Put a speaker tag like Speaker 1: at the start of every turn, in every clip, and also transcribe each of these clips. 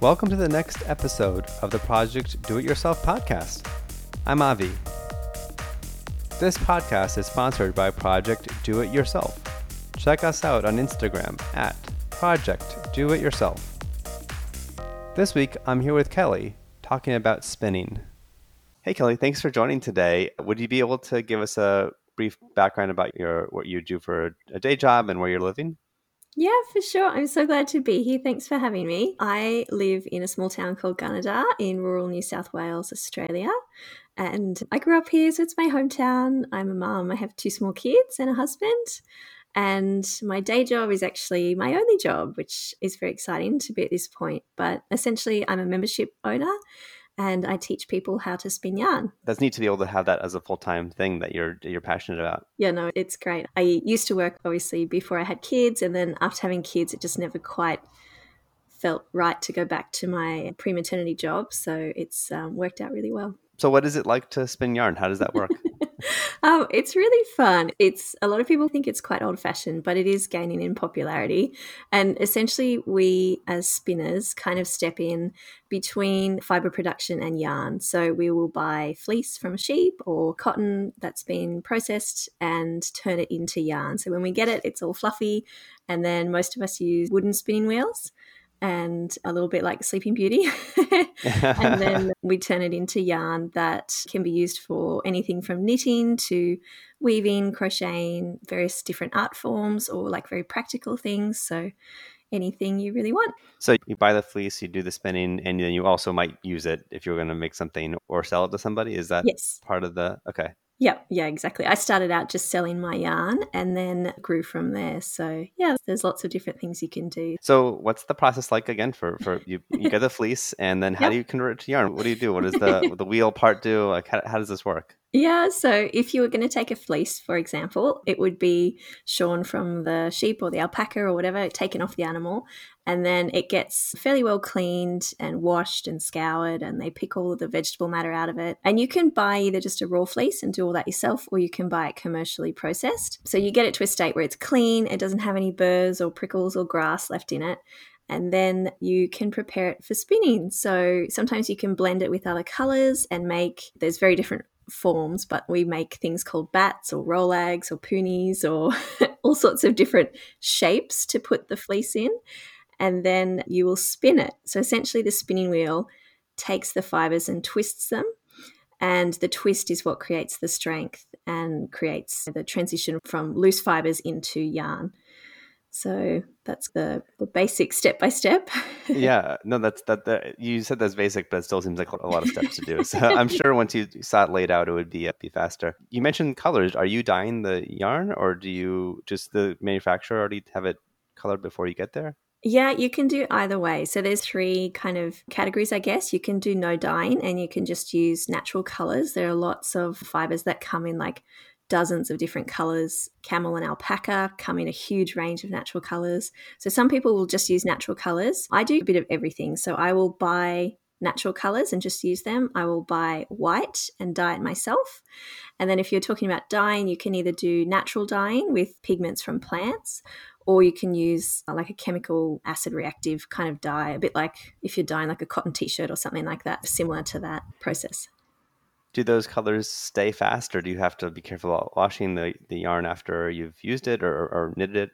Speaker 1: Welcome to the next episode of the Project Do It Yourself podcast. I'm Avi. This podcast is sponsored by Project Do It Yourself. Check us out on Instagram at Project Do It Yourself. This week, I'm here with Kelly talking about spinning. Hey, Kelly, thanks for joining today. Would you be able to give us a brief background about your what you do for a day job and where you're living?
Speaker 2: Yeah, for sure. I'm so glad to be here. Thanks for having me. I live in a small town called Gunnedah in rural New South Wales, Australia. And I grew up here, so it's my hometown. I'm a mum. I have two small kids and a husband. And my day job is actually my only job, which is very exciting to be at this point. But essentially, I'm a membership owner and I teach people how to spin yarn.
Speaker 1: That's neat to be able to have that as a full time thing that you're you're passionate about.
Speaker 2: Yeah, no, it's great. I used to work obviously before I had kids, and then after having kids, it just never quite felt right to go back to my pre maternity job. So it's um, worked out really well.
Speaker 1: So, what is it like to spin yarn? How does that work?
Speaker 2: um, it's really fun. It's a lot of people think it's quite old fashioned, but it is gaining in popularity. And essentially, we as spinners kind of step in between fiber production and yarn. So we will buy fleece from a sheep or cotton that's been processed and turn it into yarn. So when we get it, it's all fluffy. And then most of us use wooden spinning wheels and a little bit like Sleeping Beauty. and then we turn it into yarn that can be used for anything from knitting to weaving, crocheting, various different art forms, or like very practical things. So anything you really want.
Speaker 1: So you buy the fleece, you do the spinning, and then you also might use it if you're going to make something or sell it to somebody. Is that
Speaker 2: yes.
Speaker 1: part of the okay?
Speaker 2: Yeah, yeah, exactly. I started out just selling my yarn and then grew from there. So yeah, there's lots of different things you can do.
Speaker 1: So what's the process like again for for you? You get the fleece, and then how yep. do you convert it to yarn? What do you do? What does the the wheel part do? Like how, how does this work?
Speaker 2: Yeah, so if you were going to take a fleece, for example, it would be shorn from the sheep or the alpaca or whatever, taken off the animal, and then it gets fairly well cleaned and washed and scoured, and they pick all of the vegetable matter out of it. And you can buy either just a raw fleece and do all that yourself, or you can buy it commercially processed. So you get it to a state where it's clean, it doesn't have any burrs or prickles or grass left in it and then you can prepare it for spinning. So sometimes you can blend it with other colors and make there's very different forms, but we make things called bats or rolags or punis or all sorts of different shapes to put the fleece in. And then you will spin it. So essentially, the spinning wheel takes the fibers and twists them. And the twist is what creates the strength and creates the transition from loose fibers into yarn. So that's the, the basic step by step.
Speaker 1: yeah, no, that's that, that. You said that's basic, but it still seems like a lot of steps to do. So I'm sure once you saw it laid out, it would be uh, be faster. You mentioned colors. Are you dyeing the yarn, or do you just the manufacturer already have it colored before you get there?
Speaker 2: Yeah, you can do either way. So there's three kind of categories, I guess. You can do no dyeing and you can just use natural colors. There are lots of fibers that come in like dozens of different colors. Camel and alpaca come in a huge range of natural colors. So some people will just use natural colors. I do a bit of everything. So I will buy natural colors and just use them. I will buy white and dye it myself. And then if you're talking about dyeing, you can either do natural dyeing with pigments from plants or you can use uh, like a chemical acid reactive kind of dye, a bit like if you're dyeing like a cotton t shirt or something like that, similar to that process
Speaker 1: do those colors stay fast or do you have to be careful about washing the, the yarn after you've used it or, or knitted it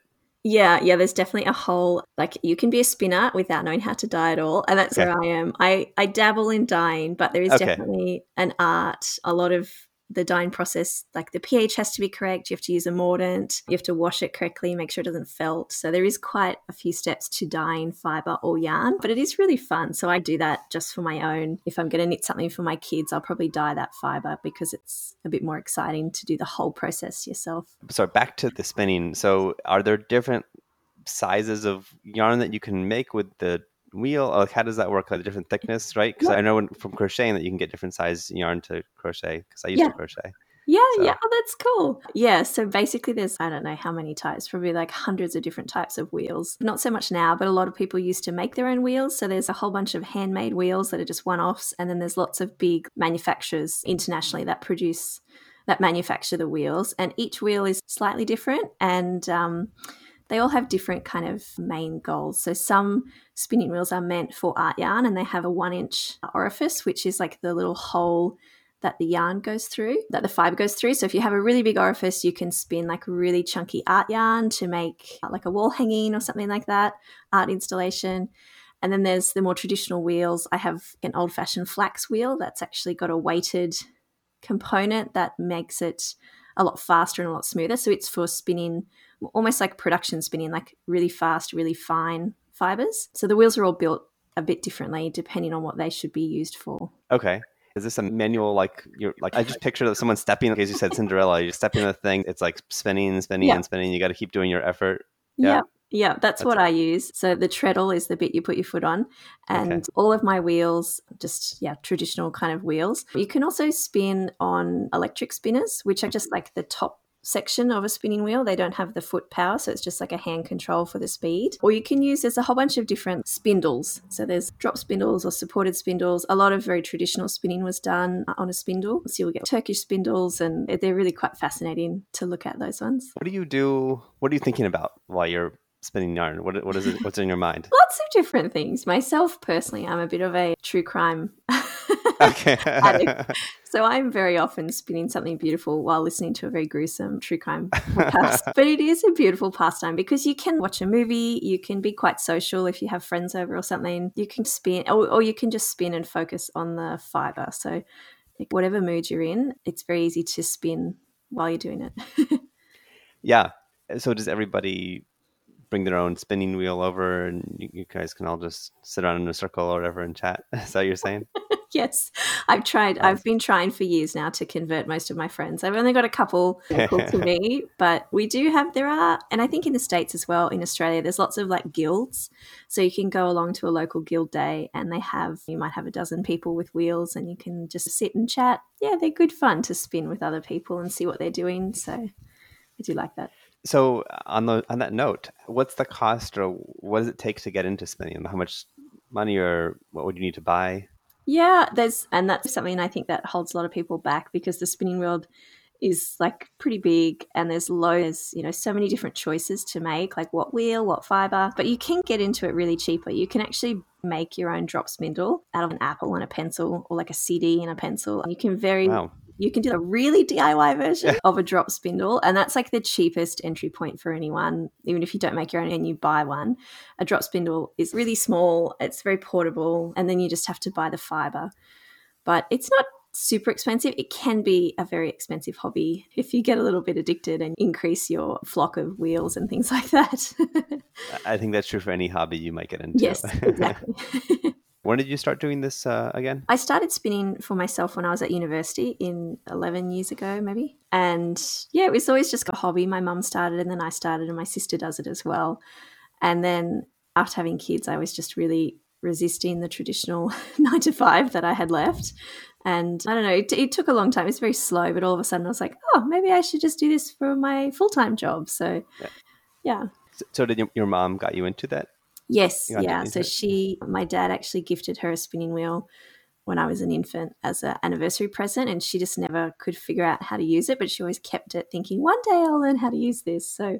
Speaker 2: yeah, yeah, there's definitely a whole like you can be a spinner without knowing how to dye at all. And that's where I am. I, I dabble in dyeing, but there is okay. definitely an art, a lot of the dyeing process, like the pH has to be correct. You have to use a mordant. You have to wash it correctly, make sure it doesn't felt. So there is quite a few steps to dyeing fiber or yarn, but it is really fun. So I do that just for my own. If I'm going to knit something for my kids, I'll probably dye that fiber because it's a bit more exciting to do the whole process yourself.
Speaker 1: So back to the spinning. So are there different sizes of yarn that you can make with the wheel? Like, how does that work? Like, the different thickness, right? Because I know when, from crocheting that you can get different size yarn to crochet. Because I used yeah. to crochet.
Speaker 2: Yeah, so. yeah, oh, that's cool. Yeah, so basically, there's I don't know how many types, probably like hundreds of different types of wheels. Not so much now, but a lot of people used to make their own wheels. So there's a whole bunch of handmade wheels that are just one offs, and then there's lots of big manufacturers internationally that produce that manufacture the wheels, and each wheel is slightly different and um, they all have different kind of main goals. So some spinning wheels are meant for art yarn and they have a one inch orifice, which is like the little hole that the yarn goes through, that the fiber goes through. So if you have a really big orifice, you can spin like really chunky art yarn to make uh, like a wall hanging or something like that, art installation. And then there's the more traditional wheels. I have an old fashioned flax wheel that's actually got a weighted component that makes it a lot faster and a lot smoother. So it's for spinning almost like production spinning, like really fast, really fine fibers. So the wheels are all built a bit differently depending on what they should be used for.
Speaker 1: Okay. Is this a manual like you're like I just picture that someone stepping like as you said Cinderella, you're stepping on the thing, it's like spinning, and spinning yeah. and spinning. You gotta keep doing your effort.
Speaker 2: Yeah. yeah. Yeah, that's, that's what I use. So the treadle is the bit you put your foot on, and okay. all of my wheels, just yeah, traditional kind of wheels. You can also spin on electric spinners, which are just like the top section of a spinning wheel. They don't have the foot power, so it's just like a hand control for the speed. Or you can use, there's a whole bunch of different spindles. So there's drop spindles or supported spindles. A lot of very traditional spinning was done on a spindle. So you'll get Turkish spindles, and they're really quite fascinating to look at those ones.
Speaker 1: What do you do? What are you thinking about while you're spinning yarn? What, what is it? What's in your mind?
Speaker 2: Lots of different things. Myself personally, I'm a bit of a true crime
Speaker 1: okay.
Speaker 2: so I'm very often spinning something beautiful while listening to a very gruesome true crime podcast. but it is a beautiful pastime because you can watch a movie, you can be quite social if you have friends over or something. You can spin, or, or you can just spin and focus on the fiber. So whatever mood you're in, it's very easy to spin while you're doing it.
Speaker 1: yeah. So does everybody bring their own spinning wheel over and you, you, guys can all just sit around in a circle or whatever and chat? Is that what you're saying?
Speaker 2: yes. I've tried, I've been trying for years now to convert most of my friends. I've only got a couple local to me, but we do have, there are, and I think in the States as well, in Australia, there's lots of like guilds. So you can go along to a local guild day and they have, you might have a dozen people with wheels and you can just sit and chat. Yeah, they're good fun to spin with other people and see what they're doing. So I do like that.
Speaker 1: So uh, on the on that note, what's the cost or what does it take to get into spinning? How much money or what would you need to buy?
Speaker 2: Yeah, there's and that's something I think that holds a lot of people back because the spinning world is like pretty big and there's loads, you know, so many different choices to make, like what wheel, what fiber, but you can get into it really cheaper. You can actually make your own drop spindle out of an apple and a pencil or like a CD and a pencil. You can very wow you can do a really DIY version of a drop spindle, and that's like the cheapest entry point for anyone. Even if you don't make your own and you buy one, a drop spindle is really small, it's very portable, and then you just have to buy the fiber. But it's not super expensive. It can be a very expensive hobby if you get a little bit addicted and increase your flock of wheels and things like that.
Speaker 1: I think that's true for any hobby you might get into.
Speaker 2: Yes, exactly.
Speaker 1: When did you start doing this uh, again?
Speaker 2: I started spinning for myself when I was at university in 11 years ago, maybe. And yeah, it was always just a hobby. My mum started and then I started, and my sister does it as well. And then after having kids, I was just really resisting the traditional nine to five that I had left. And I don't know, it, it, took a long time. It's very slow, but all of a sudden I was like, oh, maybe I should just do this for my full time job. So, yeah. yeah.
Speaker 1: So, so, did your mom got you into that?
Speaker 2: Yes, yeah. So she, my dad actually gifted her a spinning wheel when I was an infant as an anniversary present, and she just never could figure out how to use it. But she always kept it, thinking one day I'll learn how to use this. So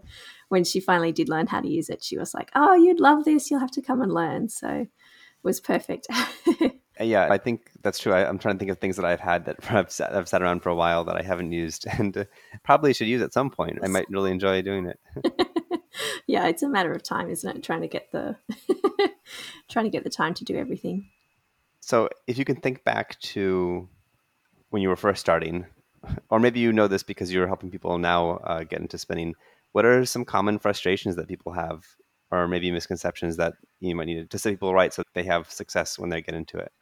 Speaker 2: when she finally did learn how to use it, she was like, "Oh, you'd love this. You'll have to come and learn." So it was perfect.
Speaker 1: yeah, I think that's true. I, am trying to think of things that I've had that I've sat, I've sat around for a while that I haven't used, and uh, probably should use at some point. I might really enjoy doing it
Speaker 2: yeah, it's a matter of time, isn't it? Trying to get the trying to get the time to do everything.
Speaker 1: So, if you can think back to when you were first starting, or maybe you know this because you're helping people now uh, get into spinning. What are some common frustrations that people have, or maybe misconceptions that you might need to set people right so they have success when they get into it?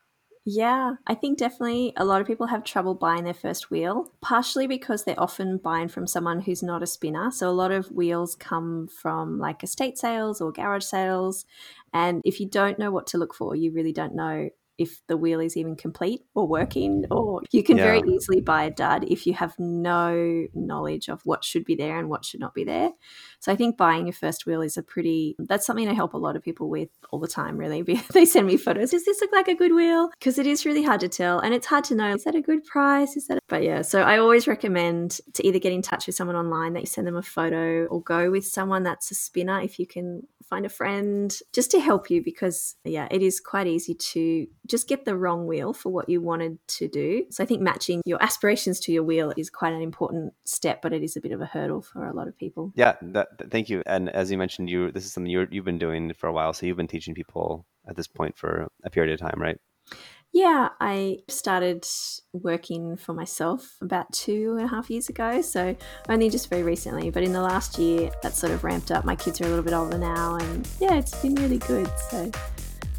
Speaker 2: Yeah, I think definitely a lot of people have trouble buying their first wheel, partially because they're often buying from someone who's not a spinner. So a lot of wheels come from like estate sales or garage sales. And if you don't know what to look for, you really don't know if the wheel is even complete or working, or you can yeah. very easily buy a dud if you have no knowledge of what should be there and what should not be there. So I think buying your first wheel is a pretty, that's something I help a lot of people with all the time, really. they send me photos. Does this look like a good wheel? Because it is really hard to tell and it's hard to know, is that a good price? Is that, a... but yeah, so I always recommend to either get in touch with someone online that you send them a photo or go with someone that's a spinner if you can find a friend just to help you because yeah it is quite easy to just get the wrong wheel for what you wanted to do so i think matching your aspirations to your wheel is quite an important step but it is a bit of a hurdle for a lot of people
Speaker 1: yeah that, thank you and as you mentioned you this is something you you've been doing for a while so you've been teaching people at this point for a period of time right
Speaker 2: yeah, I started working for myself about two and a half years ago. So only just very recently. But in the last year, that sort of ramped up. My kids are a little bit older now. And yeah, it's been really good. So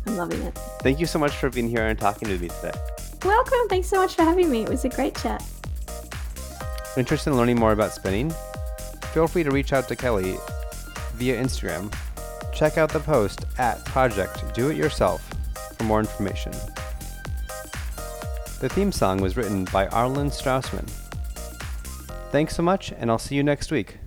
Speaker 2: I'm loving it.
Speaker 1: Thank you so much for being here and talking to me today.
Speaker 2: Welcome. Thanks so much for having me. It was a great chat.
Speaker 1: Interested in learning more about spinning? Feel free to reach out to Kelly via Instagram. Check out the post at Project Do It Yourself for more information. The theme song was written by Arlen Straussman. Thanks so much, and I'll see you next week.